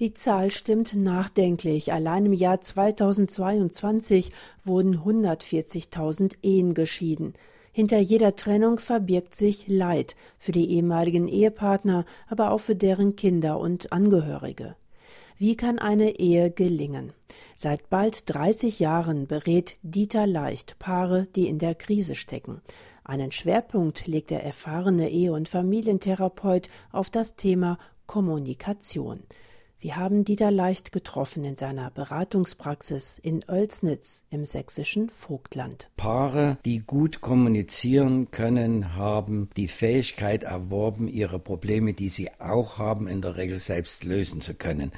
Die Zahl stimmt nachdenklich. Allein im Jahr 2022 wurden 140.000 Ehen geschieden. Hinter jeder Trennung verbirgt sich Leid für die ehemaligen Ehepartner, aber auch für deren Kinder und Angehörige. Wie kann eine Ehe gelingen? Seit bald 30 Jahren berät Dieter Leicht Paare, die in der Krise stecken. Einen Schwerpunkt legt der erfahrene Ehe- und Familientherapeut auf das Thema Kommunikation. Wir haben Dieter Leicht getroffen in seiner Beratungspraxis in Oelsnitz im sächsischen Vogtland. Paare, die gut kommunizieren können, haben die Fähigkeit erworben, ihre Probleme, die sie auch haben, in der Regel selbst lösen zu können.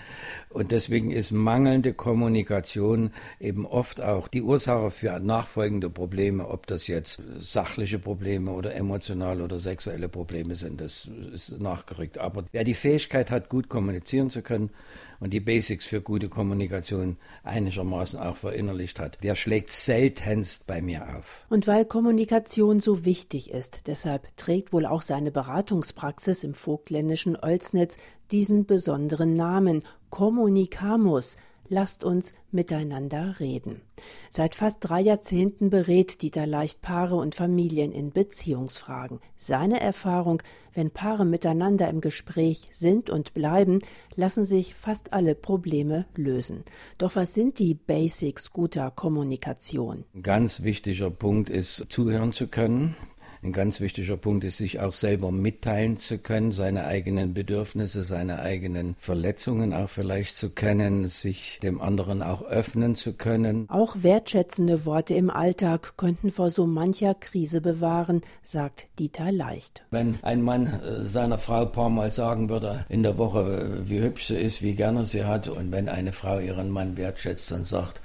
Und deswegen ist mangelnde Kommunikation eben oft auch die Ursache für nachfolgende Probleme, ob das jetzt sachliche Probleme oder emotionale oder sexuelle Probleme sind. Das ist nachgerückt. Aber wer die Fähigkeit hat, gut kommunizieren zu können, und die Basics für gute Kommunikation einigermaßen auch verinnerlicht hat, der schlägt seltenst bei mir auf. Und weil Kommunikation so wichtig ist, deshalb trägt wohl auch seine Beratungspraxis im vogtländischen Olsnitz diesen besonderen Namen Communicamus, Lasst uns miteinander reden. Seit fast drei Jahrzehnten berät Dieter Leicht Paare und Familien in Beziehungsfragen. Seine Erfahrung, wenn Paare miteinander im Gespräch sind und bleiben, lassen sich fast alle Probleme lösen. Doch was sind die Basics guter Kommunikation? Ganz wichtiger Punkt ist, zuhören zu können, ein ganz wichtiger Punkt ist, sich auch selber mitteilen zu können, seine eigenen Bedürfnisse, seine eigenen Verletzungen auch vielleicht zu kennen, sich dem anderen auch öffnen zu können. Auch wertschätzende Worte im Alltag könnten vor so mancher Krise bewahren, sagt Dieter Leicht. Wenn ein Mann äh, seiner Frau ein paar Mal sagen würde in der Woche, wie hübsch sie ist, wie gerne sie hat, und wenn eine Frau ihren Mann wertschätzt und sagt,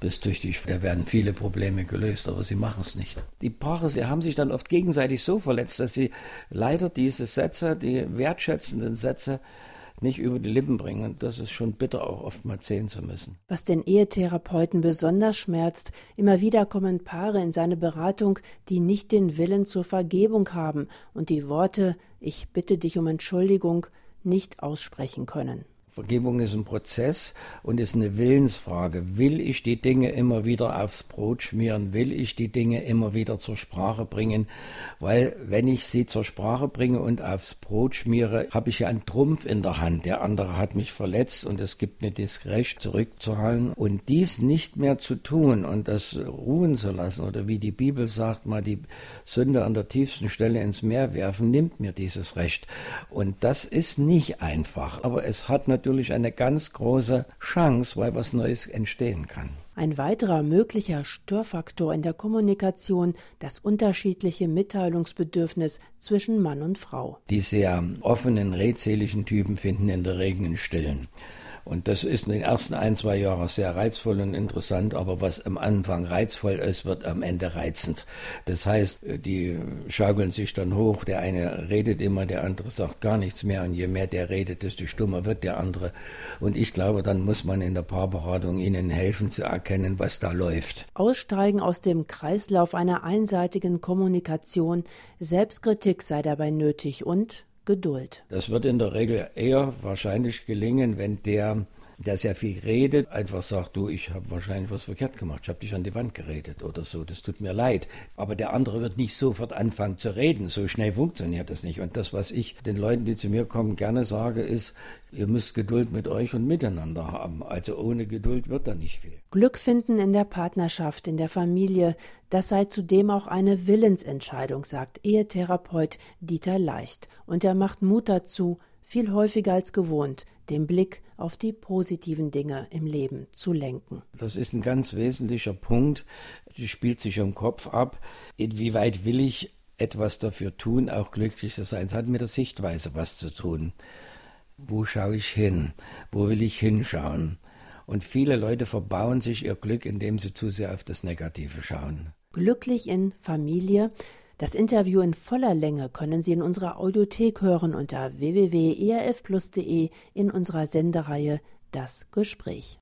bist tüchtig. Da werden viele Probleme gelöst, aber sie machen es nicht. Die Paare sie haben sich dann oft gegenseitig so verletzt, dass sie leider diese Sätze, die wertschätzenden Sätze, nicht über die Lippen bringen. Und das ist schon bitter, auch oftmals sehen zu müssen. Was den Ehetherapeuten besonders schmerzt, immer wieder kommen Paare in seine Beratung, die nicht den Willen zur Vergebung haben und die Worte Ich bitte dich um Entschuldigung nicht aussprechen können. Vergebung ist ein Prozess und ist eine Willensfrage. Will ich die Dinge immer wieder aufs Brot schmieren? Will ich die Dinge immer wieder zur Sprache bringen? Weil wenn ich sie zur Sprache bringe und aufs Brot schmiere, habe ich ja einen Trumpf in der Hand. Der andere hat mich verletzt und es gibt mir das Recht zurückzuhalten. Und dies nicht mehr zu tun und das ruhen zu lassen oder wie die Bibel sagt, mal die Sünde an der tiefsten Stelle ins Meer werfen, nimmt mir dieses Recht. Und das ist nicht einfach. Aber es hat natürlich natürlich eine ganz große Chance, weil was Neues entstehen kann. Ein weiterer möglicher Störfaktor in der Kommunikation das unterschiedliche Mitteilungsbedürfnis zwischen Mann und Frau. Die sehr offenen, redseligen Typen finden in der Regel einen Stillen. Und das ist in den ersten ein, zwei Jahren sehr reizvoll und interessant, aber was am Anfang reizvoll ist, wird am Ende reizend. Das heißt, die schaukeln sich dann hoch, der eine redet immer, der andere sagt gar nichts mehr und je mehr der redet, desto stummer wird der andere. Und ich glaube, dann muss man in der Paarberatung ihnen helfen zu erkennen, was da läuft. Aussteigen aus dem Kreislauf einer einseitigen Kommunikation, Selbstkritik sei dabei nötig und Geduld. Das wird in der Regel eher wahrscheinlich gelingen, wenn der der sehr viel redet, einfach sagt, du, ich habe wahrscheinlich was verkehrt gemacht, ich habe dich an die Wand geredet oder so, das tut mir leid. Aber der andere wird nicht sofort anfangen zu reden, so schnell funktioniert das nicht. Und das, was ich den Leuten, die zu mir kommen, gerne sage, ist, ihr müsst Geduld mit euch und miteinander haben. Also ohne Geduld wird da nicht viel. Glück finden in der Partnerschaft, in der Familie, das sei zudem auch eine Willensentscheidung, sagt Ehetherapeut Dieter Leicht. Und er macht Mut dazu, viel häufiger als gewohnt, den Blick auf die positiven Dinge im Leben zu lenken. Das ist ein ganz wesentlicher Punkt. Die spielt sich im Kopf ab. Inwieweit will ich etwas dafür tun, auch glücklich zu sein? Es hat mit der Sichtweise was zu tun. Wo schaue ich hin? Wo will ich hinschauen? Und viele Leute verbauen sich ihr Glück, indem sie zu sehr auf das Negative schauen. Glücklich in Familie das Interview in voller Länge können Sie in unserer Audiothek hören unter www.erfplus.de in unserer Sendereihe Das Gespräch.